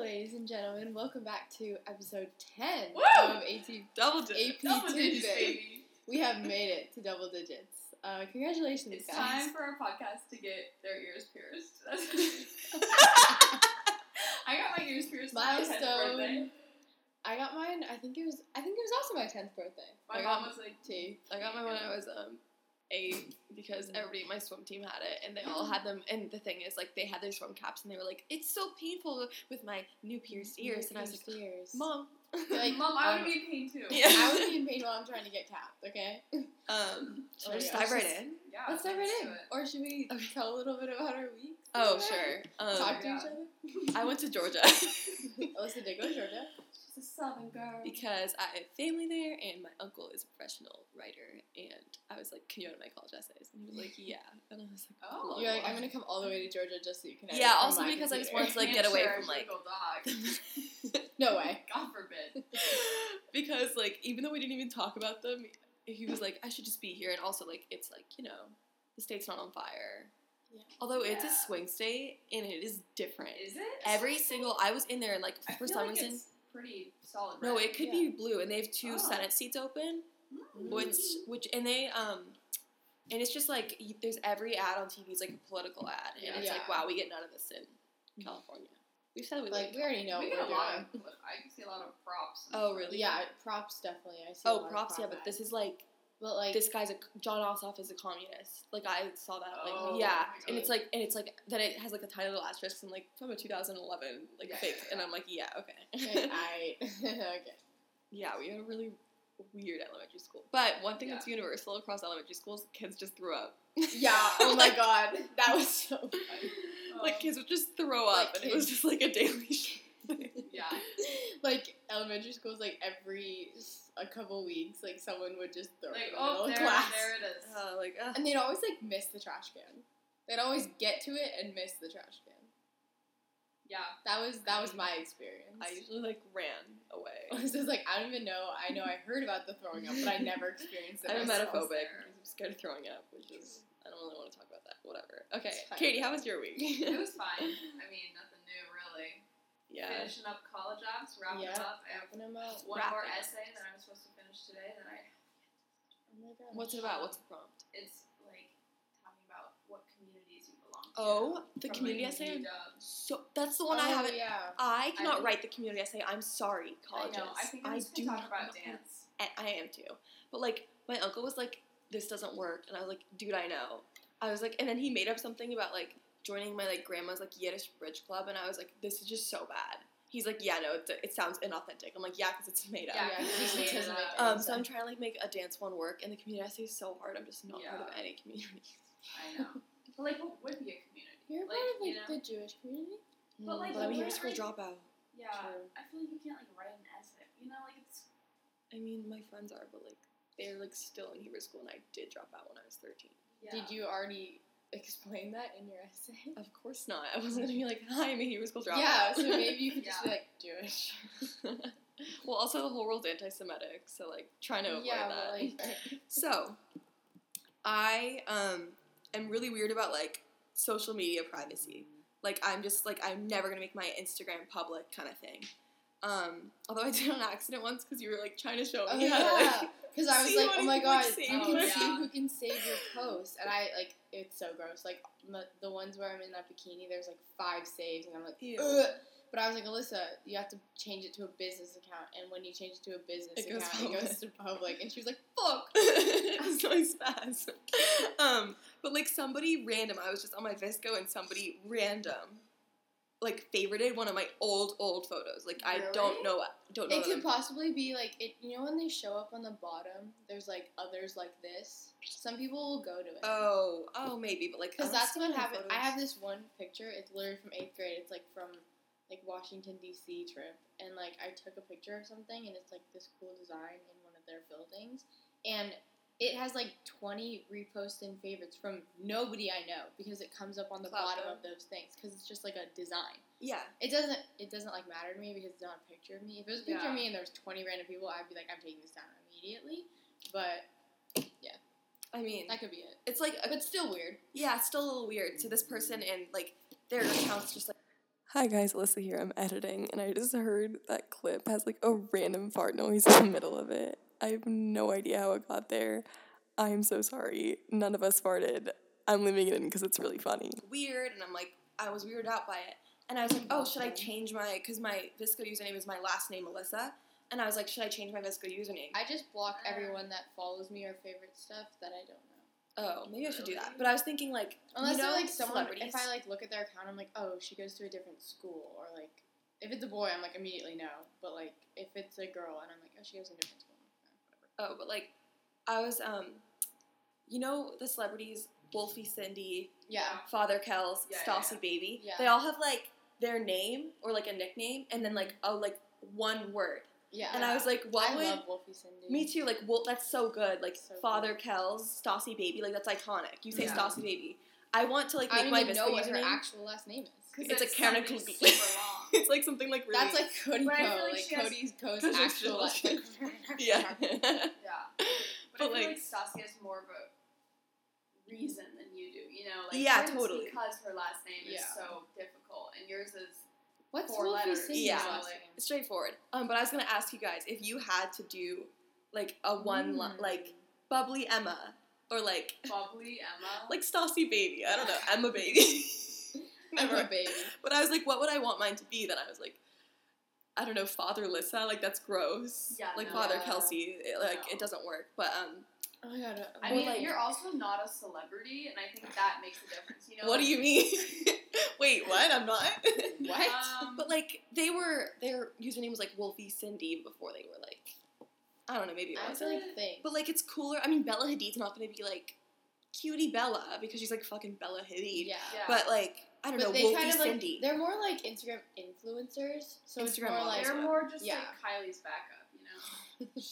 ladies and gentlemen. Welcome back to episode 10 Woo! of AT, Double digits. AP Double digits, Tuesday. baby. We have made it to double digits. Uh, congratulations, It's guys. time for our podcast to get their ears pierced. I got my ears pierced my 10th Milestone. birthday. I got mine. I think it was. I think it was also my 10th birthday. My I mom got- was like, i got mine when I was um eight because everybody in my swim team had it and they all had them and the thing is like they had their swim caps and they were like it's so painful with my new pierced ears and I was like ears. mom like, Mom, I would um, be in pain too. Yeah. I would be in pain while I'm trying to get capped. Okay. um should Oh just dive right in Yeah, Let's dive right in. Or should we Okay. tell a little bit about our week? oh sure um Talk to Yeah. each other. I went to Georgia Alyssa did go to Georgia. She's southern girl. because I have family there and my uncle is a professional writer and I was like can you edit my college essays and he was like yeah and I was like Oh. "Cool." You're like, I'm gonna come all the way to Georgia just so you can. edit Yeah, also my because I just computer." wanted to, like, get away from, a like- dog. No way. God forbid. because like even though we didn't even talk about them, he was like, I should just be here, and also like it's like you know the state's not on fire. Yeah. Although it's a swing state and it is different. Is it? Every single I was in there and like for some like reason it's pretty solid. no, it could Yeah. be blue, and they have two Oh. Senate seats open, Mm. which which and they um. And it's just like there's every ad on TV is like a political ad, and Yeah. it's like wow, we get none of this in California. We've said we Like like, we already know we what get we're a lot doing. of. I see a lot of props. Oh, really? Yeah, props definitely. I see. a oh lot of props, yeah, prop but this is like But like this guy's a Jon Ossoff is a communist. Like I saw that. Like Oh, yeah, and it's like and it's like then it has like a tiny little asterisk and like from a 2011 like Yeah, fake, yeah, and yeah. I'm like yeah okay. okay, I okay. yeah, we had a really weird elementary school. But one thing that's universal across elementary schools, kids just threw up. Yeah. Oh my god, that was so. Funny. Like kids would just throw up, Like and it was just like a daily. Thing. Yeah. like elementary schools, like every a couple weeks, like someone would just throw Like it in the oh middle of there, class, there it is. uh, like uh, and they'd always like miss the trash can. They'd always get to it and miss the trash can. yeah. That was that was my experience. I usually like ran away. I was just like, I don't even know. I know I heard about the throwing up, but I never experienced it. I'm myself. emetophobic. I'm scared of throwing up, which is I don't really want to talk about that. Whatever. Okay, Katie, how was your week? It was fine. I mean, nothing new really. Yeah. Finishing up college apps, wrapping Yeah. up. I have Open 'em up. one Wrapping more up. essay that I'm supposed to finish today that I Oh. What's it about? What's the prompt? it's like talking about what communities you belong to. Oh, the From, community like, essay. UW. So that's the one I Oh, haven't. Yeah. I cannot I- write the community essay. I'm sorry, I colleges. know. I think I'm just do talk about know. dance. And I am too. But like, my uncle was like, "This doesn't work," and I was like, "Dude, I know." I was like, and then he made up something about like joining my like grandma's like Yiddish bridge club, and I was like, "This is just so bad." He's like, "Yeah, no, it, it sounds inauthentic." I'm like, "Yeah, because it's made up." Yeah, Yeah, 'cause it he made it up. Um, so I'm trying to like make a dance one work, and the community essay is so hard. I'm just not part of any community. I know. But like, what would be a community? You're like, part of you like know? the Jewish community. But, like, but I'm a you Hebrew school weren't, dropout. Yeah, True. I feel like you can't like write an essay. You know, like it's I mean, my friends are, but like they're like still in Hebrew school, and I did drop out when I was 13. yeah. Did you already explain that in your essay? Of course not. I wasn't gonna be like, "Hi, I'm a Hebrew school dropout." Yeah, so maybe you could just Yeah. be like Jewish. well, also the whole world's anti-Semitic, so like trying to avoid yeah, that. like, So, I um am really weird about like social media privacy. Like I'm just like I'm never gonna make my Instagram public kind of thing. Um, although I did on accident once because you were like trying to show oh me how to yeah, like. Because I was See like, oh my god, like, you can yeah. see who can save your post, and I like it's so gross. Like m- the ones where I'm in that bikini, there's like five saves, and I'm like, Ew. But I was like, Alyssa, you have to change it to a business account, and when you change it to a business It goes account, it goes to public. And she was like, fuck. it's nice fast. Um, but like somebody random, I was just on my VSCO and somebody random, like favorited one of my old old photos. Like I don't Really? know, don't know. It could possibly be like it. You know when they show up on the bottom, there's like others like this. Some people will go to it. Oh, oh, maybe, but like Because that's what happened. I have this one picture. It's literally from eighth grade. It's like from like Washington D.C. trip, and like I took a picture of something, and it's like this cool design in one of their buildings, and it has like twenty reposts and favorites from nobody I know because it comes up on the Clout bottom them. of those things because it's just like a design. Yeah, It doesn't. It doesn't like matter to me because it's not a picture of me. If it was a picture of me and there was twenty random people, I'd be like, I'm taking this down immediately. But yeah. I mean, that could be it. it's like, But still weird. yeah, it's still a little weird. So this person and like their accounts just like Hi guys, Alyssa here. I'm editing and I just heard that clip has like a random fart noise in the middle of it. I have no idea how it got there. I'm so sorry. None of us farted. I'm leaving it in because it's really funny. weird, and I'm like, I was weirded out by it, and I was like, oh, should I change my? Because my VSCO username is my last name, Melissa, and I was like, should I change my VSCO username? I just block ah. everyone that follows me or favorite stuff that I don't know. oh, maybe I should do that. But I was thinking like, Unless you know, they're like someone, if I like look at their account, I'm like, oh, she goes to a different school, or like, if it's a boy, I'm like immediately no. But like, if it's a girl, and I'm like, oh, she goes to a different school, I'm like, Oh, but like, I was um, you know the celebrities Wolfie Cindy, yeah. Father Kells, Yeah, yeah, Stassie yeah. Baby. Yeah. They all have like their name or like a nickname, and then like a like one word. Yeah, yeah. And I was like, what I would? love Wolfie Cindy. Me too. Like, Wolf that's so good. Like So Father Kells, Stassie Baby. Like that's iconic. You say Yeah. Stassie Baby. I want to like make I don't my even know what her username. actual last name is. It's a chemical- super long. it's like something like really. That's like Cody Ko. like Like, she Cody's Ko's actual last just- name. yeah. Yeah. But, But, I feel like- like, Stassie has more of a reason than you do. You know, like Yeah, totally. Because her last name is so difficult, and yours is What's Four letters. Cindy's Yeah. last Like- name? Straightforward. Um, but I was gonna ask you guys if you had to do like a one li- Mm. like bubbly Emma or like bubbly Emma. like Stassie Baby. I don't know Emma Baby. Emma Never. baby. But I was like, what would I want mine to be? Then I was like, I don't know, Father Lissa. Like that's gross. Yeah, Like no. Father Kelsey. It, like No. it doesn't work. But um, Oh my god. I mean, like- you're also not a celebrity, and I think that makes a difference. You know, what do you mean? Wait, what? I'm not. What? Um, But like they were, their username was like Wolfie Cindy before they were like, I don't know, maybe it I was. feel like thing. But like it's cooler. I mean, Bella Hadid's not gonna be like cutie Bella because she's like fucking Bella Hadid. Yeah. Yeah. But like I don't But know, they Wolfie kind of like Cindy. they're more like Instagram influencers, so it's Instagram more like they're more just yeah. like Kylie's backup. You know.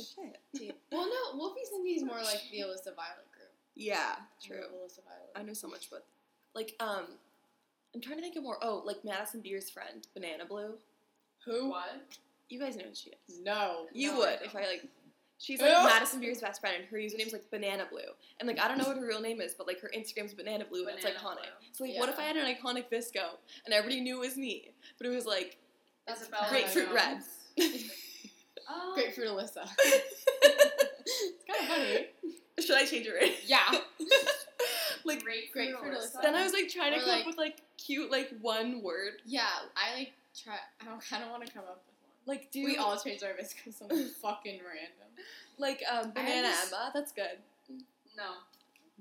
Shit. well, no, Wolfie Cindy's more like the Alyssa Violet group. Yeah, true. Alyssa Violet. I know so much, but like um, I'm trying to think of more. Oh, like Madison Beer's friend, Banana Blue. Who? What? You guys know who she is. No. You No, would don't. if I like. She's like Ugh. Madison Beer's best friend, and her username's like Banana Blue. And like I don't know what her real name is, but like her Instagram's Banana Blue, and it's iconic. Blue. So like, what if I had an iconic VSCO and everybody knew it was me, but it was like That's Grapefruit red. Um, Grapefruit Alyssa. it's kind of funny. Should I change it right? Yeah. like Grapefruit, Grapefruit Alyssa. then I was like trying to come like- up with like cute like one word. Yeah, I like try. I don't kind of want to come up with. Like do we all changed our bits because something fucking random. like um banana this- Emma. That's good. no,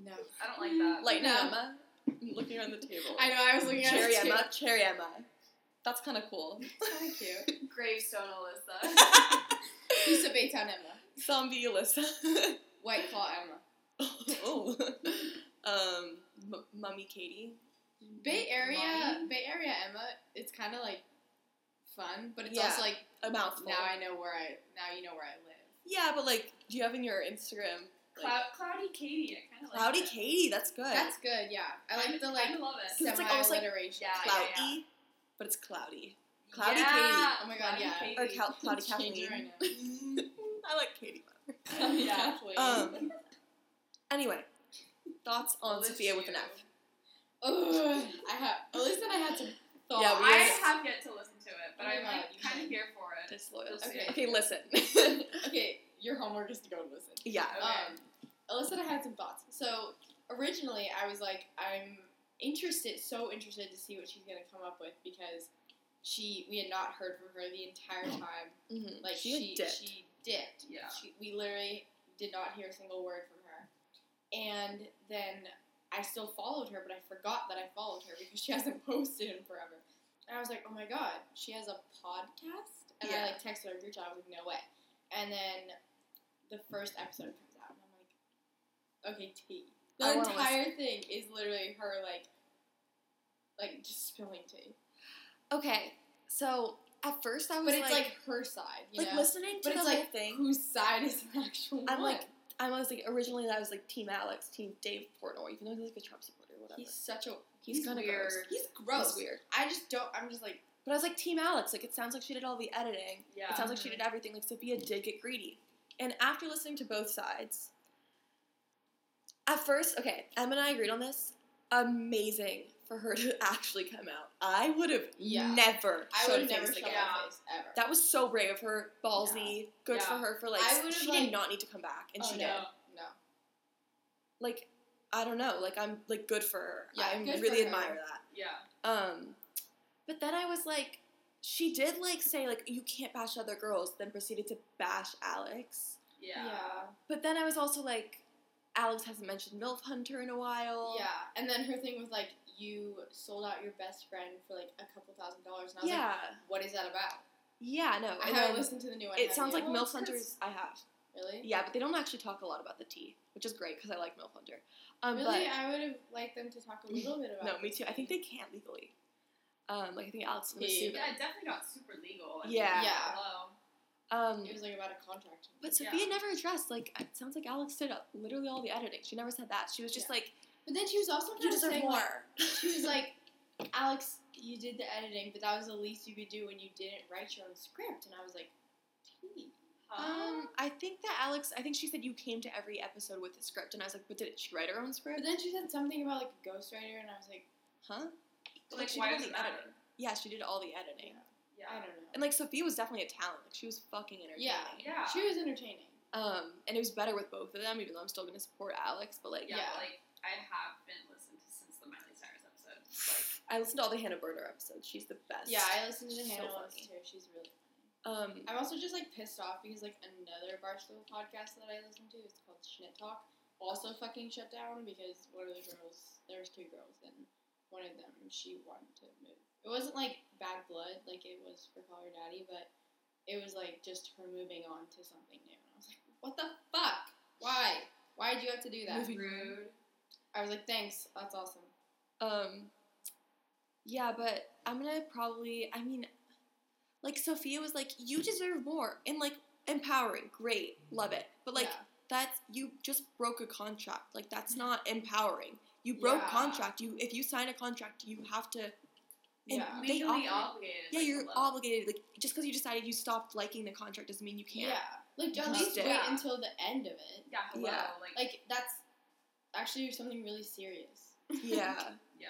No. I don't like that. Lightning No. Emma. I'm looking around the table. I know. I was looking at Cherry it too. Emma. Cherry Emma. That's kind of cool. Kind of cute. Gravestone Alyssa. Piece of Baytown Emma. Zombie Alyssa. White Claw Emma. oh. um, M- Mummy Katie. Bay Area, Mommy? Bay Area Emma. It's kind of like fun, but it's Yeah. also like A mouthful. now I know where I now you know where I live. yeah, but like, do you have in your Instagram? Like, Cloudy Katie. I kind of like Cloudy that. Katie. That's good. That's good. Yeah, I like Kinda- the like kinda love it. it's, like, almost like- alliteration. Yeah, cloudy, but it's cloudy. Cloudy yeah. Katie. Oh my God, Cloudy yeah. Katie. Or Cal- Cloudy Kathleen. I like Katie better. Yeah. Um. Anyway, thoughts on Sofia with an. F? Ugh, I have. At least then I had some thought. Yeah, we I have yet to listen but I'm like kind of here for it. Disloyal. Okay. Okay, listen. okay, your homework is to go and listen. yeah. Okay. Um, Alyssa I had some thoughts. So originally, I was like, I'm interested, so interested to see what she's gonna come up with because she, we had not heard from her the entire time. Mm-hmm. Like she, she, dipped. she dipped. Yeah. She, we literally did not hear a single word from her. And then I still followed her, but I forgot that I followed her because she hasn't posted in forever. And I was like, oh my god, she has a podcast? And Yeah. I like texted her group chat. I was like, no way. And then the first episode comes out, and I'm like, okay, tea. The entire thing is literally her like, like just spilling tea. okay, so at first I was But it's like, like, her side, you like know. listening to But the it's whole like thing. whose side is the actual I'm one? like, I was like originally I was like Team Alex, Team Dave Portnoy, even though he's like a Trump supporter, or whatever. he's such a He's, he's kind of weird. gross. he's gross. He's weird. I just don't. I'm just like But I was like Team Alex. Like it sounds like she did all the editing. Yeah. It sounds like she did everything. Like Sofia did get greedy. And after listening to both sides, at first, okay, Em and I agreed on this. Amazing for her to actually come out. I would have Yeah. never I showed would have never face shown again. my face ever. That was so brave of her, ballsy, good for her for like. She like- did not need to come back, and oh, she no, did. No. Like, I don't know. Like, I'm like good for her. Yeah, I really admire that. Yeah. Um, but then I was like, she did like say like you can't bash other girls, then proceeded to bash Alex. Yeah. Yeah. But then I was also like, Alex hasn't mentioned MILF Hunter in a while. Yeah. And then her thing was like, you sold out your best friend for like a couple thousand dollars, and I was Yeah. like, what is that about? yeah, no. I and haven't then listened to the new one. It sounds you? like Well, MILF Hunters. I have. Really. Yeah, but they don't actually talk a lot about the tea, which is great because I like MILF Hunter. Um, Really, but I would have liked them to talk a little bit about. no, me too. I think they can't legally. Um, like I think Alex is gonna Yeah, Yeah, it definitely got super legal. I Yeah. mean, Yeah. Hello. Um, It was like about a contract. but Yeah. Sofia never addressed. Like it sounds like Alex did uh, literally all the editing. She never said that. She was just Yeah. like, But then she was also "You of deserve saying, more." like, she was like, Alex, you did the editing, but that was the least you could do when you didn't write your own script. And I was like, gee. Um, I think that Alex. I think she said you came to every episode with a script, and I was like, but did she write her own script?" But then she said something about like a ghostwriter, and I was like, Huh? But, like, she why did all does the it editing. Yeah, she did all the editing. Yeah. I don't know. And like Sofia was definitely a talent. Like she was fucking entertaining. yeah, Yeah. she was entertaining. Um, and it was better with both of them, even though I'm still gonna support Alex. But like, Yeah, Yeah. but, like I have been listened to since the Miley Cyrus episode. Like I listened to all the Hannah Berner episodes. She's the best. Yeah, I listened to the So Hannah ones funny. too. She's really funny. Um, I'm also just like pissed off because like another Barstool podcast that I listen to, it's called Schnitt Talk, also fucking shut down because one of the girls, there was two girls, and one of them she wanted to move. It wasn't like bad blood, like it was for Call Her Daddy, but it was like just her moving on to something new, and I was like, what the fuck? Why? Why did you have to do that? Moving rude. I was like, thanks, that's awesome. um, yeah, but I'm gonna probably. I mean, like Sofia was like, you deserve more, and like empowering, great, love it. But like Yeah. that's you just broke a contract. Like that's mm-hmm. not empowering. You broke Yeah. contract. You if you sign a contract, you have to. And Yeah. they Legally obligated. Yeah, like, you're obligated. Like just because you decided you stopped liking the contract doesn't mean you can't. Yeah, like at just least wait Yeah. until the end of it. Yeah, hello. Yeah. Like, Like that's actually something really serious. Yeah. yeah,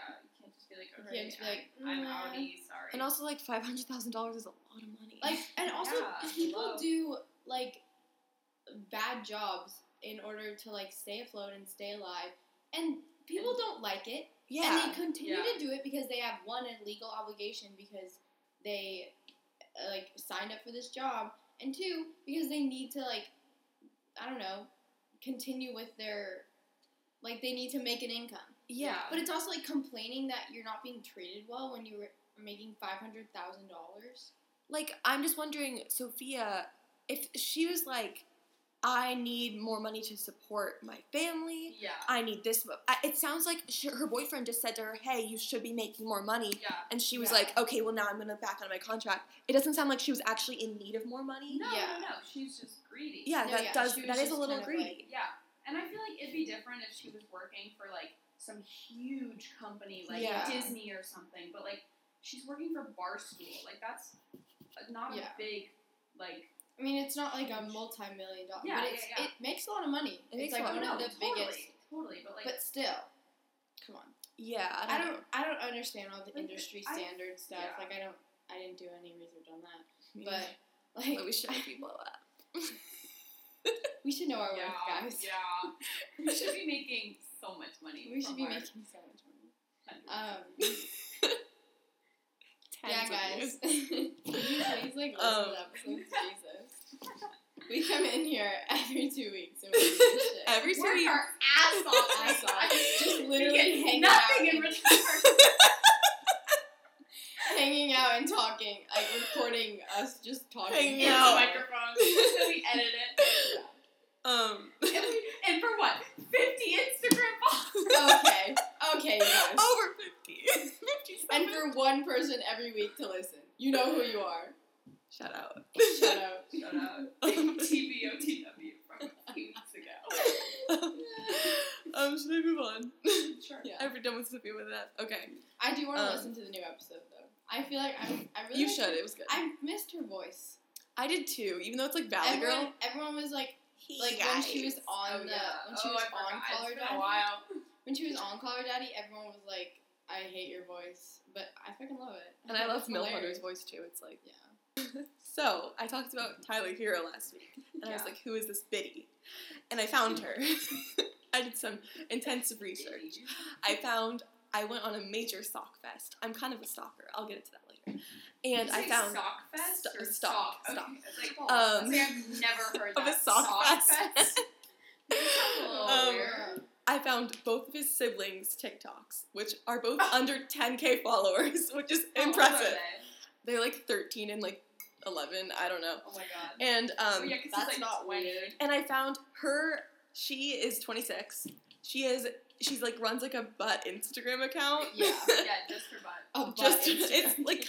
like, You okay, can't be like, I'm, I'm "Nah." outie, sorry. And also, like five hundred thousand dollars is a lot of money. Like, and also Yeah, people hello. do like bad jobs in order to like stay afloat and stay alive, and people And- don't like it, yeah, and they continue Yeah. to do it because they have one a legal obligation because they uh, like signed up for this job, and two because they need to like I don't know continue with their like they need to make an income. Yeah, But it's also like complaining that you're not being treated well when you're making five hundred thousand dollars. like I'm just wondering, Sofia, if she was like, I need more money to support my family. yeah, I need this. I, it sounds like she, her boyfriend just said to her, "Hey, you should be making more money," yeah. and she was Yeah. like, "Okay, well now I'm gonna back on my contract." It doesn't sound like she was actually in need of more money. No, Yeah. no, no. She's just greedy. Yeah, No, that yeah, does that is a little kind of greedy. Yeah, and I feel like it'd be different if she was working for like some huge company like Yeah. Disney or something. But like, she's working for Barstool. Like that's not Yeah. a big like. I mean, it's not like a multi-million dollar, Yeah, but yeah, it's, yeah. it makes a lot of money. It it's like lot one of of no, the totally, biggest. totally. But like, But still, come on. yeah, I I don't. don't. I don't understand all the Like, industry I- standard stuff. yeah. Like I don't. I didn't do any research on that. know. But But like, we should be below that. we should know our yeah, worth, guys. yeah. We should be making so much money. We should be our making so much money. hundreds. Um, yeah, guys. views. Please like listen Um. to episodes. Jesus. We come in here every two weeks and we do this shit. Every two Work weeks. our ass off. Ass off. Just literally get hanging nothing out in and- return. hanging out and talking, like recording us just talking. Hanging out. the microphone. so we edit it. Um. And, for what? 50 Instagram followers. okay, okay, guys. Over 50. 57. And for one person every week to listen, you know who you are. Shout out. Shut up. Shut up. TBOTW from a few weeks ago. um, should I move on? Sure. Yeah. I've done with Sofia with that. Okay. I do want to Um, listen to the new episode though. I feel like I, I really You should. It was good. I missed her voice. I did too, even though it's like Valley everyone, Girl. everyone was like, Hey, like when she was on Oh, the yeah. when she Oh, was I on forgot. Call Her a Daddy. while. When she was on Call Her Daddy, everyone was like I hate your voice, but I fucking love it. And I love It's Mill. Hunter's voice too. It's like Yeah. So I talked about Tyler Herro last week, and I was like, "Who is this Biddy?" And I found her. I did some intensive research. I found I went on a major sock fest. I'm kind of a stalker. I'll get into that later. And I found sock fest or stock, sock? Okay, stock. Like, Oh, Um, I've never heard of that. a sock fest. a little Um, weird. I found both of his siblings' TikToks, which are both under 10k followers, which is How impressive. they? They're like 13 and like 11. I don't know. Oh my god. And oh um, yeah, that's like not 20. weird. and I found her. She is 26. She is. She's like runs like a butt Instagram account. Yeah. Yeah, just her butt. Butt just Instagram.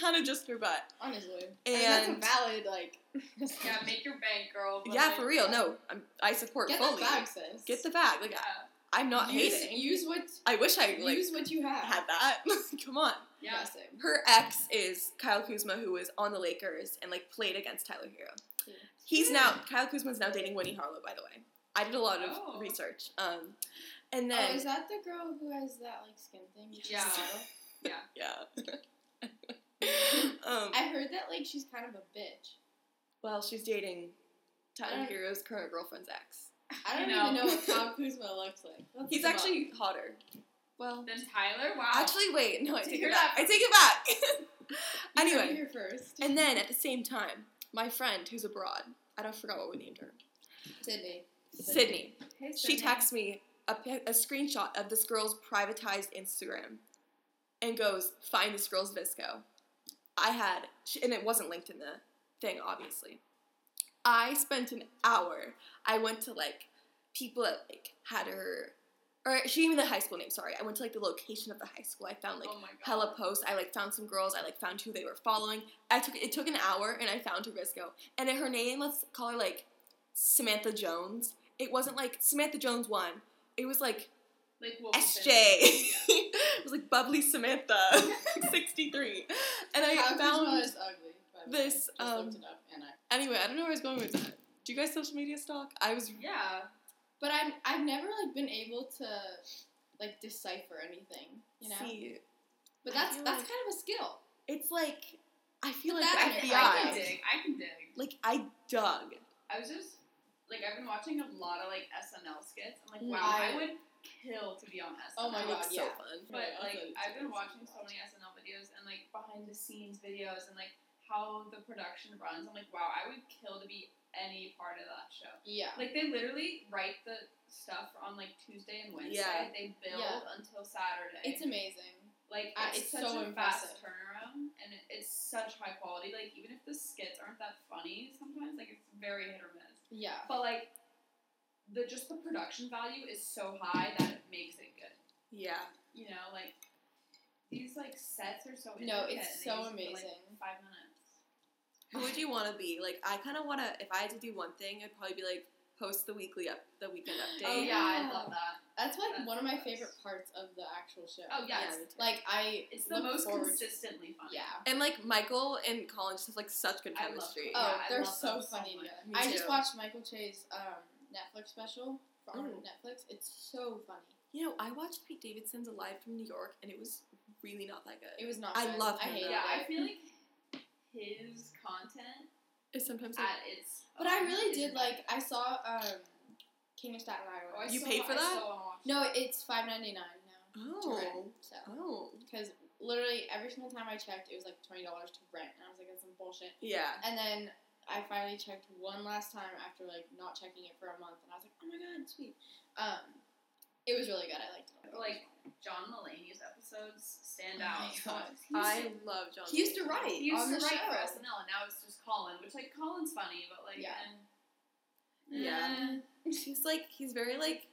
It's like kind of just her butt. honestly. I mean, that's a And valid like. Yeah, make your bank, girl. yeah, like, for real. No, I'm, I support Get fully. Get the bag, sis. Get the bag. Like Yeah. I'm not use, hating. Use what I wish I like use what you have. had that. Come on. Yeah. Yeah, same. Her ex is Kyle Kuzma, who was on the Lakers and like played against Tyler Herro. Yeah. He's now Kyle Kuzma's now dating Winnie Harlow, by the way. I did a lot of Oh. research. Um, and then Oh, then is that the girl who has that like skin thing? Yeah. just Yeah. yeah. um, I heard that like she's kind of a bitch. well, she's dating Tyler Herro's current girlfriend's ex. I don't I know. even know what Kyle Kuzma looks like. Let's He's look him up. actually hotter. Well, Then Tyler, wow. actually, wait, no, I take it back. I take it back. You heard it anyway, here first. and then at the same time, my friend who's abroad, I don't forgot what we named her, Sydney. Sydney. Hey, She texts me a, a screenshot of this girl's privatized Instagram and goes, find this girl's VSCO. I had, and it wasn't linked in the thing, obviously. I spent an hour. I went to like people that like had her, or she gave me the high school name. Sorry, I went to like the location of the high school. I found like oh hella posts. I like found some girls. I like found who they were following. I took it took an hour and I found her VSCO. And then her name, let's call her like Samantha Jones. It wasn't like Samantha Jones one. It was like Like Wilson. SJ. Yeah. it was like bubbly Samantha, sixty three. And I found is ugly. This, um, looked it up and I. anyway. I don't know where I was going with that. Do you guys social media stalk? I was Yeah. But I'm I've never like been able to like decipher anything. You know. see. But that's that's like- kind of a skill. It's like I feel But like that- the I- can dig. I can dig. Like I dug. I was just like I've been watching a lot of like SNL skits. I'm like, Mm. wow, I, I- would kill to be on SNL. Oh my God, looks so yeah. fun. But Yeah, like I've been watching so many SNL videos and like behind the scenes videos and like how the production runs. I'm like, wow, I would kill to be any part of that show. Yeah. Like they literally write the stuff on like Tuesday and Wednesday. Yeah. They build Yeah. until Saturday. It's amazing. like it's, it's such so a fast turnaround and it, it's such high quality. Like even if the skits aren't that funny, sometimes like it's very hit or miss. Yeah. But like the just the production value is so high that it makes it good. Yeah. You know, like these like sets are so No, it's so use it for, like, amazing. five minutes. Who would you want to be? Like, I kind of want to. If I had to do one thing, I'd probably be like post the weekly up, the weekend update. Oh yeah, I love that. That's like That's one of my best. favorite parts of the actual show. Oh yeah, Yeah, Like I it's the most forward to- consistently funny. Yeah. And like Michael and Colin just have like such good I love chemistry. Yeah, Oh, I they're love so them so funny much. together. I just watched Michael Che's um, Netflix special from Ooh. Netflix. It's so funny. You know, I watched Pete Davidson's Alive from New York, and it was really not that good. It was not. I good. love I him, hated though. Yeah, I feel like his content is sometimes like, at its. But I really did like. I saw um, King of Staten Oh, I Island. You still- paid for that? still no, it's five ninety nine now to rent. oh, So oh, because literally every single time I checked, it was like twenty dollars to rent, and I was like, that's some bullshit. yeah. And then I finally checked one last time after like not checking it for a month, and I was like, oh my god, sweet. Um, it was really good. I liked it. But, like John Mulaney's episodes stand Oh out. my so God. much. He used I love John. He used to Mulaney. write He used on to the write show. for SNL, and now it's just Colin, which like Colin's funny, but like Yeah. and Yeah. He's like he's very like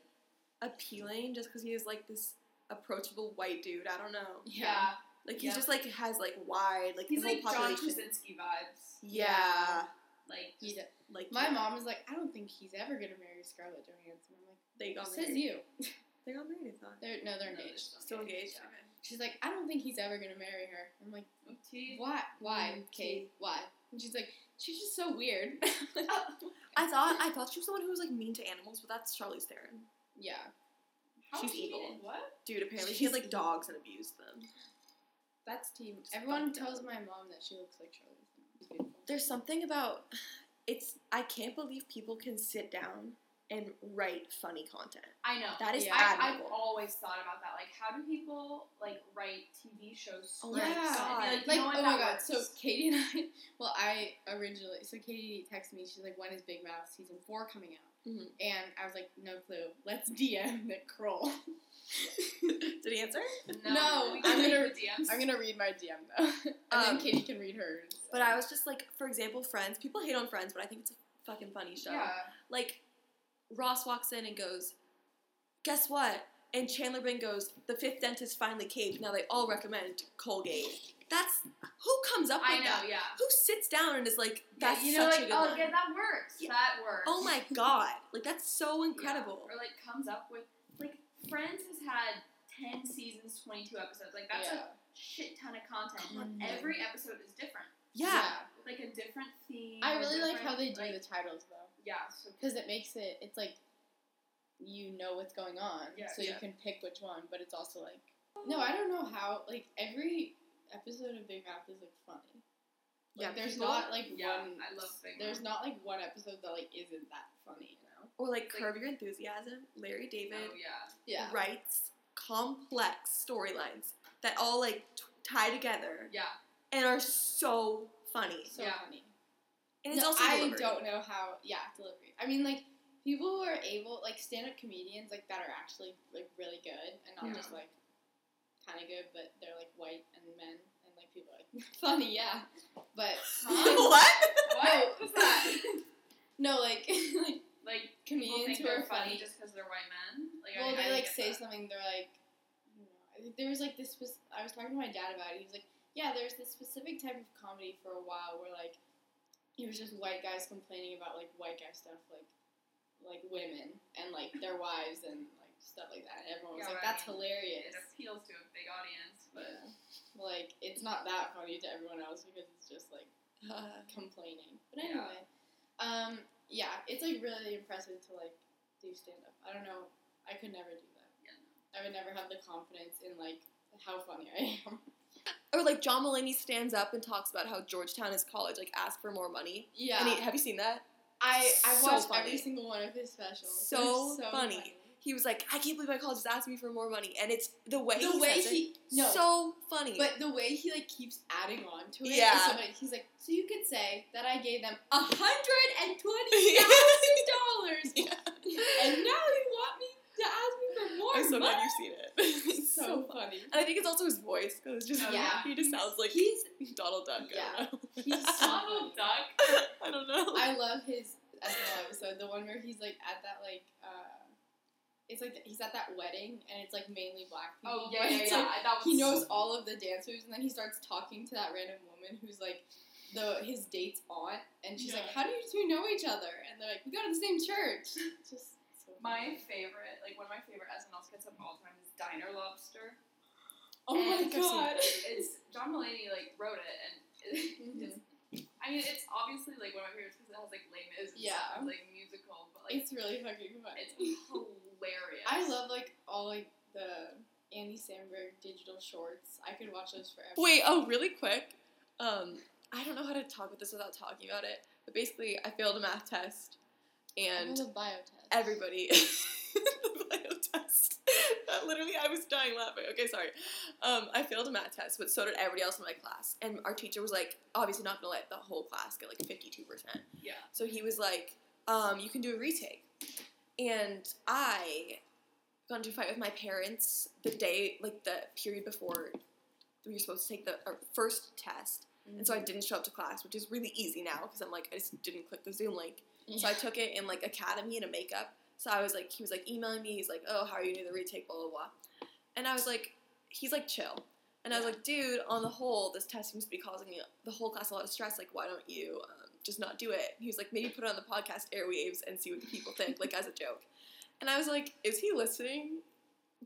appealing just because he is like this approachable white dude. I don't know. yeah, Like he's Yeah. just like has like wide like he's the whole like John population. Krasinski vibes. yeah. Like He just. Like My mom is like, I don't think he's ever gonna marry Scarlett Johansson. I'm like, They got married. says married. you. They got married. I thought. They're no, they're no, they're engaged. Still engaged. Yeah. Okay. She's like, I don't think he's ever gonna marry her. I'm like, OT. why? Why, Mm, Kate? Why? And she's like, she's just so weird. I thought I thought she was someone who was like mean to animals, but that's Charlize Theron. yeah. How She's evil. What? Dude, apparently she had like She's- dogs and abused them. That's team. Everyone up. tells my mom that she looks like Charlize. Theron. It's beautiful. There's something about it's I can't believe people can sit down and write funny content. I know. That is Yeah. I, I've always thought about that. Like, how do people like write TV shows? Oh my God. Like, Like, you know what, oh my that god, works. so Katie and I, well, I originally, so Katie texted me, she's like, when is Big Mouth season four coming out? Mhm. And I was like, no clue. Let's DM Nick Kroll. Did he answer? no, No, I'm gonna- the DMs. I'm gonna read my DM though, and Um, then Katie can read hers. But I was just like, for example, Friends. People hate on Friends, but I think it's a fucking funny show. Yeah. Like, Ross walks in and goes, "Guess what?" And Chandler Bing goes, "The fifth dentist finally caved. Now they all recommend Colgate." That's who comes up with I know. that? Yeah. Who sits down and is like, "That's yeah, you know, such like, a good oh, line." yeah, that works. Yeah. That works. Oh my god! Like that's so Yeah. incredible. Or like comes up with like Friends has had ten seasons, twenty two episodes. Like that's yeah. a shit ton of content. Mhm. Every episode is different. Yeah. With like a different theme. I really like how they do like, the titles though, Yeah. So because it makes it. It's like you know what's going on, Yeah, so you can pick which one. But it's also like, no, I don't know how. Like every episode of Big Mouth is like funny. Like, Yeah, there's people- not like yeah, one. I love Big There's Mouth. not like one episode that like isn't that funny, you know? Or like Like- Curb Your Enthusiasm. Larry David Oh yeah. Yeah. writes complex storylines that all like t- tie together Yeah. and are so funny. So Yeah. funny. And it's No, also I delivered. don't know how. Yeah, delivery. I mean, like people who are able, like stand-up comedians, like that are actually like really good and not Yeah. just like kind of good, but they're like white and men and like people are like funny, yeah. But what? What? What's that? no, like like Like comedians who they're funny funny. just because they're white men. Like well, I, they I like say that. something. They're like, I don't know. I think there was like this. spec- I was talking to my dad about it. He was like, "Yeah, there's this specific type of comedy for a while where like it was just white guys complaining about like white guy stuff, like like women and like their wives and like stuff like that. And everyone was Yeah, like, but I "That's mean, hilarious." It appeals to a big audience, but Yeah. Like it's not that funny to everyone else because it's just like complaining. But Yeah. anyway, um, yeah, it's like really impressive to like do stand up. I don't know, I could never do that. Yeah. I would never have the confidence in like how funny I am. Or like John Mulaney stands up and talks about how Georgetown is college, like ask for more money. Yeah, And he, have you seen that? I I so watched funny. every single one of his specials. So They're funny. He was like, I can't believe my college is asking me for more money, and it's the way The he way he it, no, so funny. but the way he like keeps adding on to it, Yeah. so. He's like, so you could say that I gave them a hundred and twenty thousand dollars, yeah. and now you want me to ask me for more I'm so money. glad you've seen it. It's so funny. And I think it's also his voice because it's just Oh, yeah. he just sounds like He's Donald Duck. Yeah. I don't know. he's so Donald. Duck. I don't know. I love his SNL episode, the one where he's like at that like uh it's like he's at that wedding and it's like mainly black people. Oh yeah, yeah, yeah. like, that was he knows all of the dance moves and then he starts talking to that random woman who's like the his date's aunt and she's like, How do you two know each other? And they're like, We go to the same church. Just so My favorite, like one of my favorite SNL skits of all time is Diner Lobster. Oh my god. It's John Mulaney like wrote it, and Mhm. it's. I mean, it's obviously like one of my favorites because it has like Mis and Yeah. stuff. Like musical, but like It's really fucking funny. it's hilarious. I love like all like the Andy Samberg digital shorts. I could watch those forever. Wait, oh, really quick. Um, I don't know how to talk about this without talking about it, but basically, I failed a math test, and the bio test. everybody the bio test. That literally, I was dying laughing. Okay, sorry. Um, I failed a math test, but so did everybody else in my class. And our teacher was like, obviously not gonna let the whole class get like fifty two percent. Yeah. So he was like, um, you can do a retake. And I got into a fight with my parents the day, like the period before we were supposed to take the first test. And so I didn't show up to class, which is really easy now because I'm like, I just didn't click the Zoom link. So I took it in like academy and a makeup. So I was like, he was like emailing me. He's like, oh, how are you doing the retake? Blah blah blah. And I was like, he's like chill. And I was like, dude, on the whole, this test seems to be causing the whole class a lot of stress. Like, why don't you um, just not do it? And he was like, maybe put it on the podcast airwaves and see what the people think, like as a joke. And I was like, is he listening?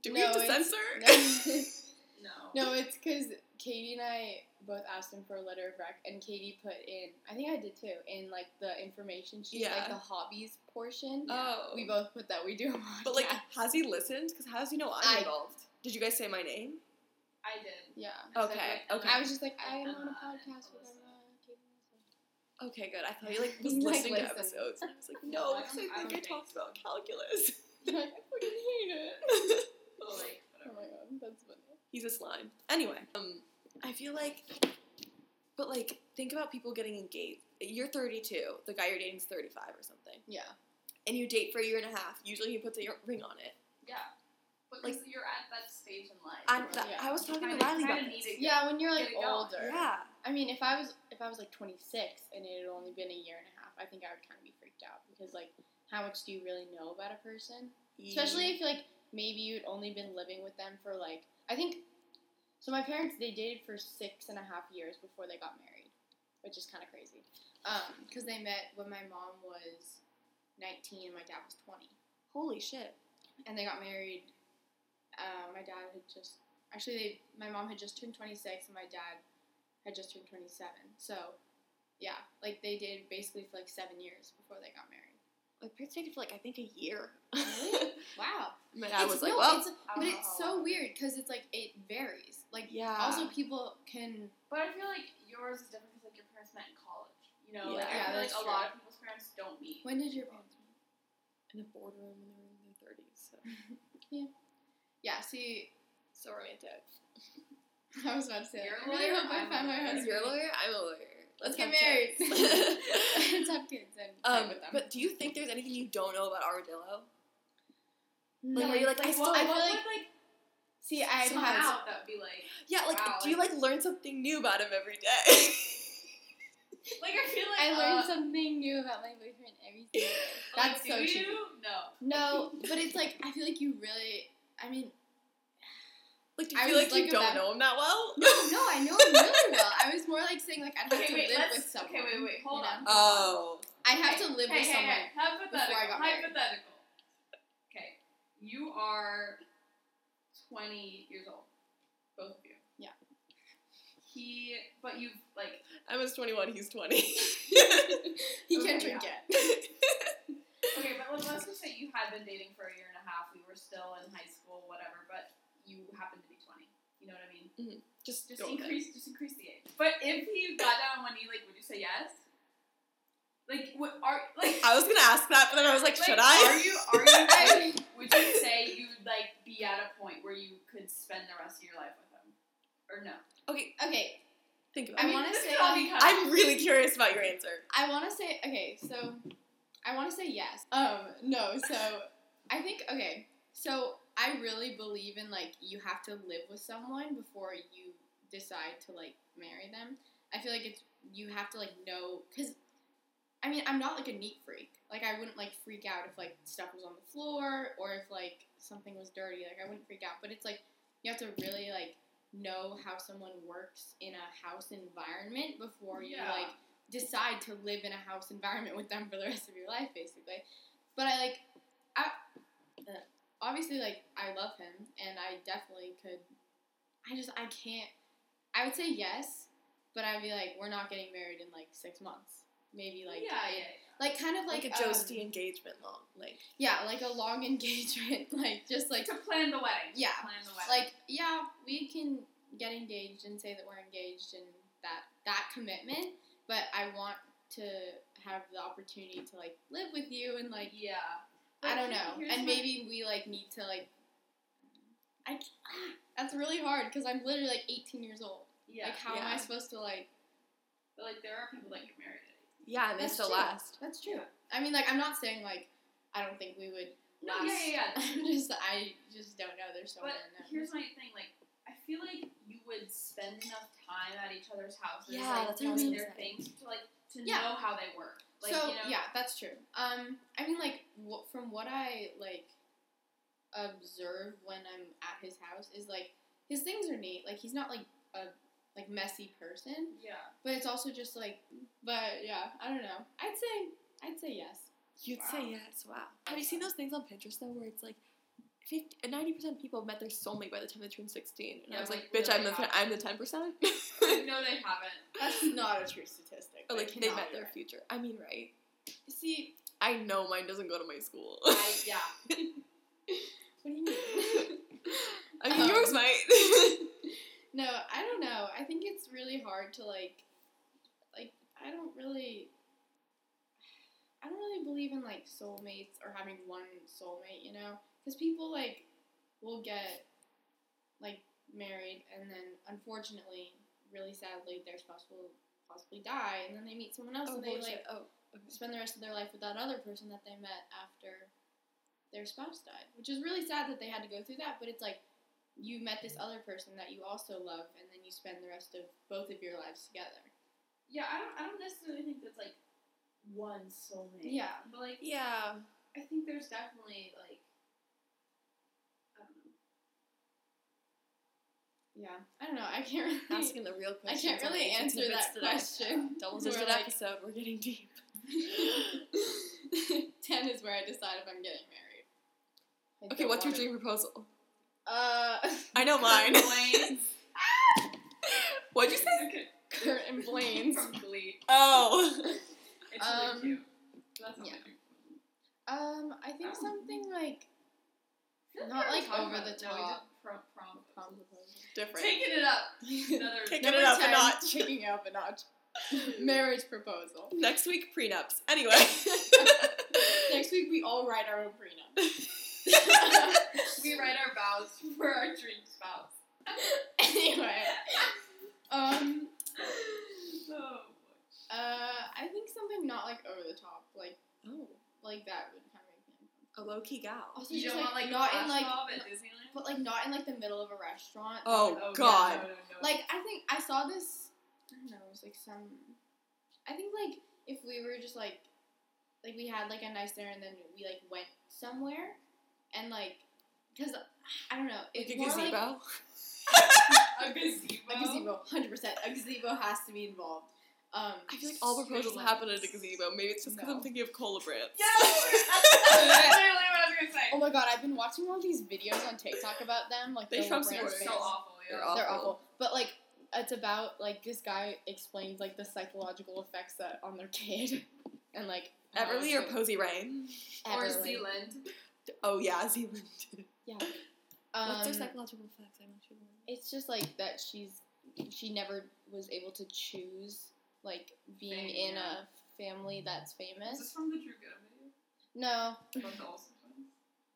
Do we have to censor? No. No, it's because Katie and I both asked him for a letter of rec, and Katie put in. I think I did too. In like the information sheet, Yeah. like the hobbies portion. Oh. We both put that we do a. But like, has he listened? Because how does he know I'm I- involved? Did you guys say my name? I did. yeah. Okay. like, Okay. I was just like, I am on a uh, podcast with listen. Emma. Katie Okay, good. I thought you like was He, like, listening to listened. episodes. I was like, No, no, I because I, don't- I think I talked about calculus. Listen. like, I fucking hate it. But like, Oh my god, that's funny. He's a slime. Anyway, um, I feel like, but like, think about people getting engaged. You're 32. The guy you're dating is 35 or something, Yeah. and you date for a year and a half. Usually, he puts a ring on it. Yeah. But like, you're at that stage in life. I'm, that, Yeah. I was talking to Riley about need this. it. Yeah, when you're like Get it going. older. Yeah. I mean, if I was if I was like 26 and it had only been a year and a half, I think I would kind of be freaked out because like, how much do you really know about a person? Especially if like maybe you'd only been living with them for like I think. So my parents they dated for six and a half years before they got married, which is kind of crazy. Um, because they met when my mom was 19 and my dad was 20, Holy shit. and they got married. Uh, my dad had just actually they my mom had just turned 26 and my dad had just turned 27. So yeah, like they dated basically for like seven years before they got married. My parents dated for like I think a year. Really? Wow. My dad was like, no, well, it's, but it's so oh. weird because it's like it varies. Like yeah. also people can But I feel like yours is different because like your parents met in college. You know, like Yeah. I Yeah, feel like that's a lot of people's parents don't meet. when did your parents meet? in a boardroom when they were in their 30s. So, yeah. Yeah, see, so romantic. I was about to say, You're I a really lawyer, hope I find my husband. You're a lawyer. I'm a lawyer. Let's have get married. Let's have kids and um, with them. but do you think there's anything you don't know about Armadillo? no, Like, are you like, I still what, I feel would like- like see, I Some have. house. out that would be like Yeah, like Wow, do you like- like learn something new about him every day? like I feel like I learned uh, something new about my boyfriend every single day. like, That's do so you? cheeky. No. No, but it's like I feel like you really. I mean, like do you I feel was, like you don't about- know him that well? no, no, I know him really well. I was more like saying like I'd have Okay, to wait. live with someone. okay, wait, wait. Hold you on. Oh. I'd have to live hey, with hey, someone. Hey, hypothetical. before I got hypothetical. Okay, you are twenty years old, both of you. Yeah. He, but you've like. I was 21. He's 20. He Okay, can't drink yeah. yet. Okay, but let's just say you had been dating for a year and a half. We were still in high school, whatever. But you happened to be twenty. You know what I mean? just Just go with it. increase, just increase the age. But if he got down on one knee, like, would you say yes? Like, what are like? I was gonna ask that, but then I was like, like, should I? Are you? Are you? like, would you say you'd like be at a point where you could spend the rest of your life with him, or no? okay, Okay, think about I it. wanna say- could all be cut I'm really curious about your answer. I want to say okay. So, I want to say yes. Um, no. So, I think okay. So I really believe in like you have to live with someone before you decide to like marry them. I feel like it's you have to like know because. I mean, I'm not like a neat freak. Like, I wouldn't like freak out if like stuff was on the floor or if like something was dirty. Like, I wouldn't freak out. But it's like you have to really like know how someone works in a house environment before you like decide to live in a house environment with them for the rest of your life, basically. But I like, I uh, obviously like I love him, and I definitely could. I just I can't. I would say yes, but I'd be like, we're not getting married in like six months. Maybe like yeah, yeah, yeah. like kind of Like, like, a um, engagement long, like yeah, like a long engagement, like just like to plan the wedding. Yeah. plan the wedding. like yeah, we can get engaged and say that we're engaged and that that commitment, but I want to have the opportunity to like live with you and like yeah. I don't know, and maybe we like need to like. I c- ah, that's really hard because I'm literally like 18 years old. yeah, Like how am I supposed to like? but like there are people that get married yeah, and they That's still true. last. That's true. I mean, like I'm not saying like I don't think we would No, last. yeah, yeah, yeah. I'm just I just don't know. There's so But many unknowns. here's my thing, like I feel like you would spend enough time at each other's houses, Yeah, like that's what doing their things to like to Yeah. know how they work. Like so you know, yeah, that's true. Um, I mean, like wh- from what I like observe when I'm at his house is like his things are neat. Like he's not like a like messy person, yeah. but it's also just like. But yeah, I don't know. I'd say I'd say yes. You'd Wow. say yes. Wow. Have you seen those things on Pinterest though, where it's like ninety percent of people have met their soulmate by the time they turn sixteen, and Yeah, I was like, like, bitch, I'm the really I'm the ten percent. no, they haven't. That's not a true statistic. Or like they cannot met their right. future. I mean, right? See, I know mine doesn't go to my school. I, yeah. what do you mean? I mean, Um, yours might. no, I don't know. I think it's really hard to like, like I don't really, I don't really believe in like soulmates or having one soulmate. You know, because people like will get like married and then unfortunately, really sadly, their spouse will possibly die, and then they meet someone else oh, and they bullshit. like oh, spend the rest of their life with that other person that they met after their spouse died. Which is really sad that they had to go through that, but it's like you met this other person that you also love and then you spend the rest of both of your lives together. Yeah, I don't. I don't necessarily think that's like one soulmate. Yeah. but like yeah. I think there's definitely like I don't know. Yeah. I don't know. I can't really Asking the real I can't really answer that today. question. Double We're digit like- episode. We're getting deep. Ten is where I decide if I'm getting married. I Okay, what's your dream proposal? Uh I know mine. Blaine. What'd you say? Kurt and Blaine's. Oh. It's Um, cute. That's yeah. Um, I think Oh. something like Not like over the it. No, we did top. prom, prom, prom proposal. Different. Taking it up. Another. Kick it up a 10, notch. Kicking it up a notch. Marriage proposal. Next week, prenups. Anyway. Next week we all write our own prenup. we write our vows for our dream spouse. anyway, um, Oh. uh, I think something not like over the top, like oh, like that would kind of make me. a low key gal. Also, You just don't like, want like not a in like, mob at no- Disneyland? but like not in like the middle of a restaurant. Oh, yeah, God. no, no, no. Like I think I saw this. I don't know. It was like some. I think like if we were just like, like we had like a nice dinner and then we like went somewhere, and like, cause I don't know. Like It's a more like gazebo. a gazebo. a gazebo. Hundred percent. A gazebo has to be involved. Um, I feel like all proposals straight happen at a lights. gazebo. Maybe it's just because No. I'm thinking of Cole LaBrants. Yeah, that's literally what I was gonna say. Oh my god, I've been watching all these videos on TikTok about them. Like They the Trump brand supporters. so fans. awful. Yeah. They're They're awful. awful. But like, it's about like this guy explains like the psychological effects that on their kid, and like Everly or gonna- Posie Rayne? Or Zealand. Oh yeah, Zealand. Yeah. What's their Um, psychological effects? I'm not sure. It's just like that she's she never was able to choose like being Fame, in yeah. a family that's famous. Is this from the Drew Gooden video? No, About the Olsen twins?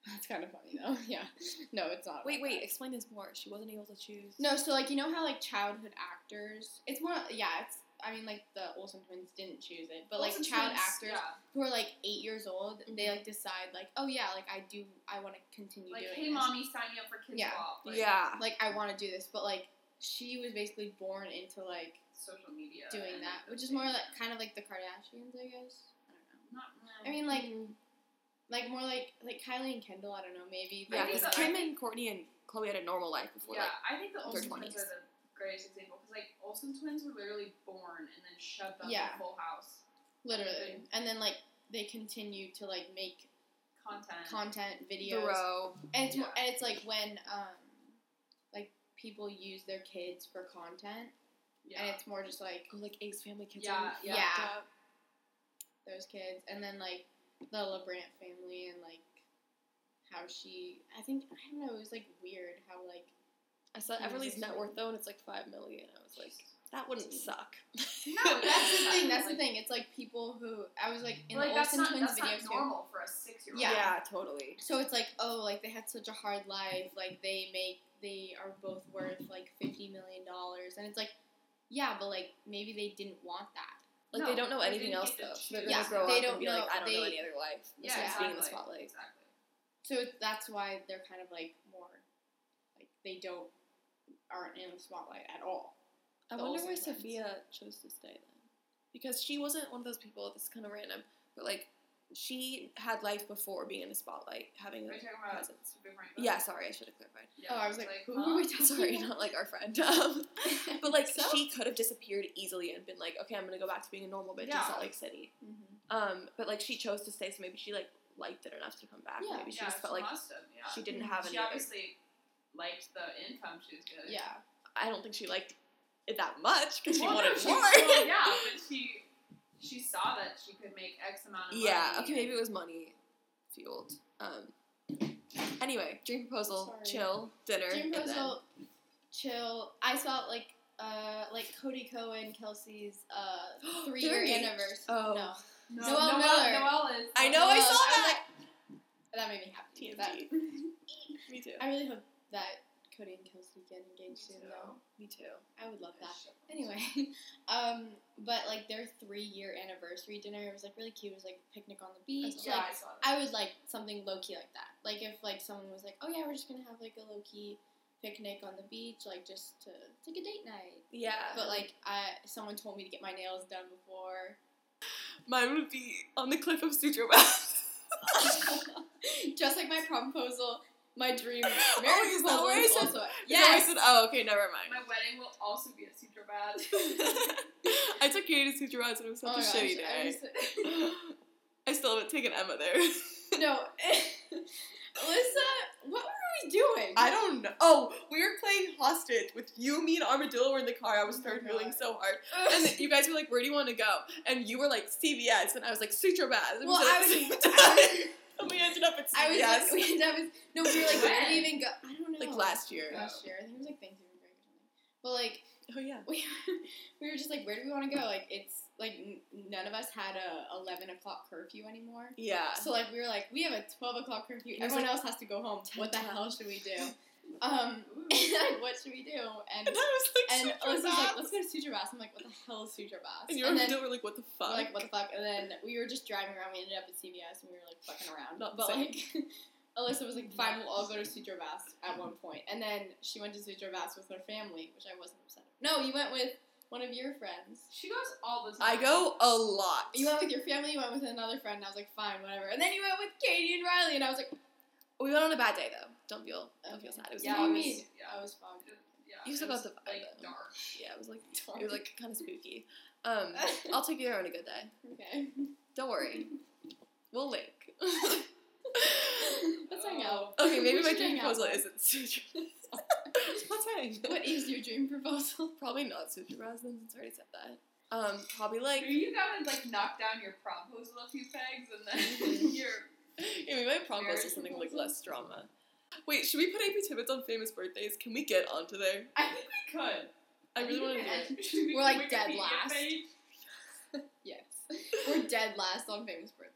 That's kind of funny though. Yeah. No, it's not. Wait, wait. that. Explain this more. She wasn't able to choose. No, so like you know how like childhood actors, it's more yeah, it's I mean like the Olsen twins didn't choose it, but like Olsen child twins, actors Yeah. who are like eight years old, they Mhm. like decide like oh yeah, like I do I want to continue doing Like, doing hey, this. mommy, sign me up for Kids Yeah. Bop. Like, yeah. like I want to do this, but like she was basically born into like Social media. doing that, which is more like kind of like the Kardashians, I guess. I don't know. Not, I mean like like more like like Kylie and Kendall. I don't know, maybe. Yeah, because so. Kim and Kourtney and Khloé had a normal life before. yeah, Like, I think the their Olsen twins are the greatest example because like Olsen twins were literally born and then shoved up Yeah. in Full House literally, and then like they continue to like make content. content videos. row. And it's more, and it's like when um like people use their kids for content, yeah. and it's more just like Oh, like Ace Family Kids. Yeah, yeah. Yeah. those kids, and then like the LaBrant family and like how she. I think I don't know. It was like weird how like I saw Everly's net worth though, and it's like five million. I was like, that wouldn't suck. No, that's the thing. That's the thing. It's like people who I was like in like the that's Olsen not twins that's video not too. normal for a six year old. Yeah. totally. So it's like, oh, like they had such a hard life. Like they make, they are both worth like fifty million dollars, and it's like, yeah, but like maybe they didn't want that. Like No, they don't know they anything else to though. They're gonna Yeah, grow they up don't and be know- like, I don't know they- any other life Yeah, exactly. being in the spotlight. Exactly. So that's why they're kind of like more, like they don't aren't in the spotlight at all. I wonder why twins. Sofia chose to stay then. Because she wasn't one of those people, this is kind of random, but like, she had life before being in the spotlight, having Are a you talking about presence. Super Yeah, sorry, I should have clarified. Yeah, oh, I was like, it's who huh? are we talking Sorry, not like our friend. Um, but like, So? she could have disappeared easily and been like, okay, I'm gonna go back to being a normal bitch Yeah. in Salt Lake City. Mhm. Um, but like, she chose to stay, so maybe she like liked it enough to come back. Yeah. Maybe she yeah, just felt she like must have, yeah. she didn't have any. She obviously liked the income she was getting. Yeah. I don't think she liked it that much because she Well, no, wanted she- more. well, yeah, but she she saw that she could make X amount of yeah. money. Yeah, okay. Maybe it was money fueled. Um. Anyway, dream proposal, Sorry. chill, dinner, Dream and then- proposal, chill. I felt like uh like Cody Cohen, Kelsey's uh three year anniversary. Oh. No, No, Noel Noel, Miller. Noel is. I know, I saw was that. like- that made me happy. TMZ. That, Me too. I really hope that Cody and Kelsey get engaged soon, though. Me too. I would love that. Anyway, um, but like their three year anniversary dinner it was like really cute. It was like picnic on the beach. Yeah, Like I saw that. I would like something low key like that. Like if like someone was like, oh yeah, we're just gonna have like a low key picnic on the beach, like just to take a date night. Yeah. But like I, someone told me to get my nails done before. Mine would be on the cliff of Sutro just like my proposal, my dream marriage Oh, is that proposal where I is said- also. So I Yes. said, oh, okay, never mind. My wedding will also be at Sutro Bath. I took Katie to Sutro Bath and it was such Oh my a gosh, shitty I day. I still haven't taken Emma there. no, Alyssa, what were we doing? I don't know. Oh, we were playing hostage with you, me, and Armadillo were in the car. I was Oh my third wheeling so hard. And then you guys were like, where do you want to go? And you were like, CVS. And I was like, Sutro Bath. And we Well, I was- same time. And we ended up at CVS. I was like, we ended up with, no, we were like, where did we even go? I don't know. like last year. Last year, I think it was like Thanksgiving break or something. But like, Oh, yeah. we we were just like, where do we want to go? Like, it's like n- none of us had a eleven o'clock curfew anymore. Yeah. So like, we were like, we have a twelve o'clock curfew. Everyone like else has to go home. What the hell should we do? Um, what should we do? And And I was like, and Sutro Alyssa's like, let's go to Sutro Baths. I'm like, what the hell is Sutro Baths? And you and then were like, what the fuck? like, what the fuck? And then we were just driving around. We ended up at CVS and we were like fucking around. Not but like, Alyssa was like, fine, we'll all go to Sutro Baths at one point. And then she went to Sutro Baths with her family, which I wasn't upset. No, you went with one of your friends. She goes all the time. I go a lot. You went with your family. You went with another friend. And I was like, fine, whatever. And then you went with Katie and Riley, and I was like, We went on a bad day though. Don't feel don't feel sad. It was Yeah, what do foggy. was- mean? yeah. I was fogged. Yeah, You it still was, got the vibe, like dark. Yeah, it was like it was like kind of spooky. Um, I'll take you there on a good day. okay. Don't worry, we'll link. Let's hang out. okay, maybe We my dream hang out proposal isn't Sutro. Let's hang. What is your dream proposal? Probably not Sutro Baths, since it's already said that. Um, probably like Maybe you gotta like knock down your proposal a few pegs and then you're. yeah, we might promise Marriage something like less drama. Wait, should we put AP Tibbets on famous birthdays? Can we get onto there? I think we could. I really want to do it. We We're, like, dead last. Yes. We're dead last on famous birthdays.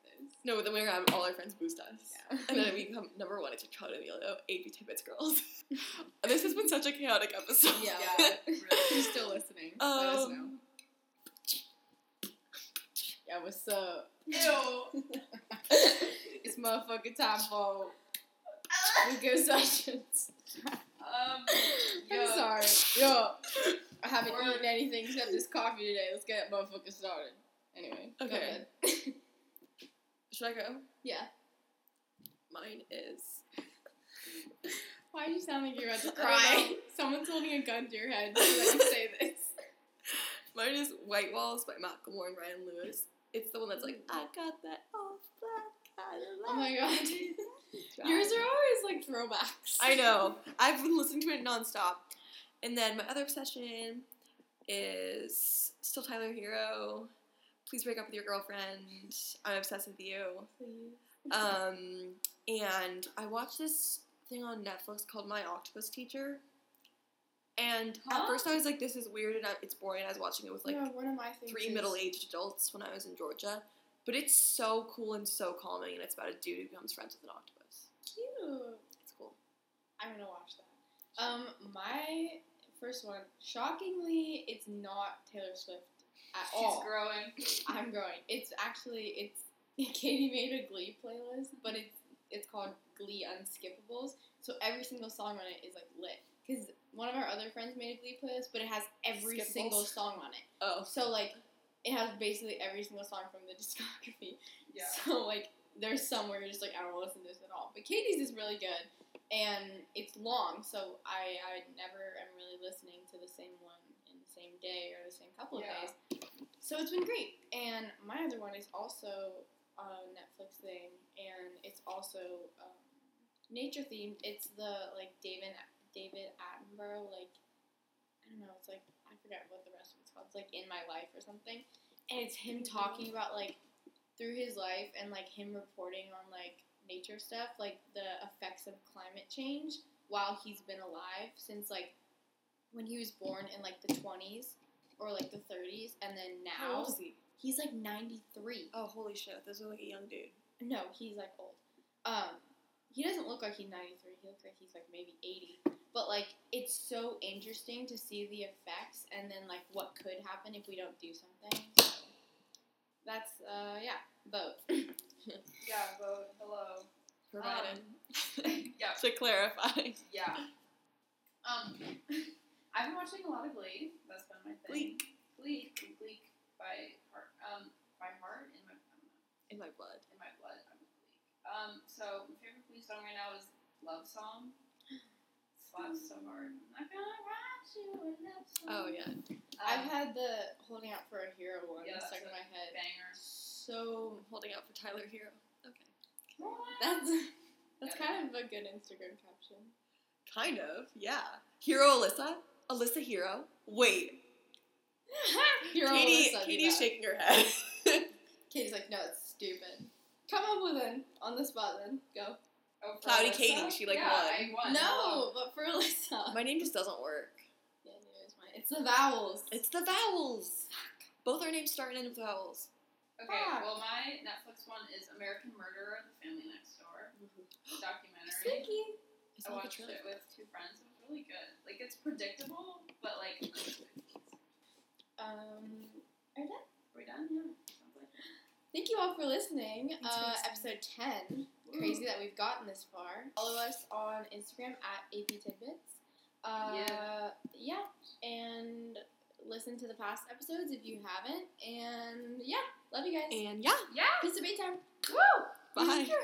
No, but then we're gonna have all our friends boost us. Yeah. And then we become number one. It's Chicago Emilio, AP Tibbets girls. this has been such a chaotic episode. Yeah. Yeah, Who's really. still listening? Let us know. Um, Yeah, what's up? Ew. it's motherfucking time for weekend sessions. Um. I'm sorry. Yo, I haven't Word. eaten anything except this coffee today. Let's get that motherfucker started. Anyway. go Okay. ahead. should I go? yeah. Mine is. Why do you sound like you're about to cry? Someone's holding a gun to your head so that you say this. Mine is White Walls by Macklemore and Ryan Lewis. It's the one that's like, I got that off black Cadillac. Oh my god. Yours are always like throwbacks. I know. I've been listening to it nonstop. And then my other obsession is still Tyler Herro. Please break up with your girlfriend. I'm obsessed with you. Um, and I watched this thing on Netflix called My Octopus Teacher. And Huh? at first I was like, this is weird and it's boring. I was watching it with like yeah, one of my three middle aged adults when I was in Georgia. But it's so cool and so calming, and it's about a dude who becomes friends with an octopus. Cute. It's cool. I'm gonna watch that. Um, my first one, shockingly, it's not Taylor Swift at She's all. growing. I'm growing. It's actually it's Katie made a Glee playlist, but it's it's called Glee Unskippables. So every single song on it is like lit. Cause one of our other friends made a Glee playlist, but it has every Skippables? single song on it. Oh. So like, it has basically every single song from the discography. Yeah. So like, there's some where you're just like, I don't want to listen to this at all. But Katie's is really good, and it's long, so I I never am really listening to the same one in the same day or the same couple of Yeah. days. So it's been great. And my other one is also a Netflix thing, and it's also um, nature themed. It's the like David David Attenborough like I don't know. It's like I forget what the rest of it's called. It's like In My Life or something, and it's him talking about like through his life and like him reporting on like nature stuff, like the effects of climate change while he's been alive since like when he was born in like the 20s or like the 30s, and then How now old is he? he's like 93. Oh, holy shit! This is like a young dude. No, he's like old. Um, he doesn't look like he's 93. He looks like he's like maybe 80. But like, it's so interesting to see the effects and then like what could happen if we don't do something. So that's uh yeah, vote. Yeah, vote. Hello. Provided. Yeah. to clarify. Yeah. Um, I've been watching a lot of Glee. That's been my thing. Gleek. Glee. Gleek by heart. Um, by heart in my I don't know, In my blood. in my blood. I'm Gleek. Um, so my favorite Glee song right now is "Love Song." Slaps so hard. I'm not gonna write you a love song. Oh yeah. I've Um, had the holding out for a hero one Yeah, stuck in my head. banger. So Holding out for Tyler Herro. Okay. that's that's kind of a good Instagram caption. Kind of. Yeah. Hero Alyssa. Alyssa Hero. Wait. Hero Katie. Alyssa, Katie's shaking her head. Katie's like, no, it's stupid. Come up with one on the spot then. Go. Oh, Cloudy Alyssa? Katie, she, like, yeah, won. Won. No, but for Alyssa. my name just doesn't work. Yeah, neither is mine. It's the vowels. It's the vowels. Both our names start in vowels. Okay, Fuck. well, my Netflix one is American Murderer: The Family Next Door documentary. Sneaky. I like a watched trailer. it with two friends. It was really good. Like it's predictable, but like. Um, are we done? Are we done? Yeah. Like. Thank you all for listening. Uh, listening. episode 10. Crazy that we've gotten this far. Follow us on Instagram at AP Tidbits. Uh, Yeah. yeah. And listen to the past episodes if you haven't. And yeah, love you guys. And yeah. Yeah. Peace to. Bye. Woo!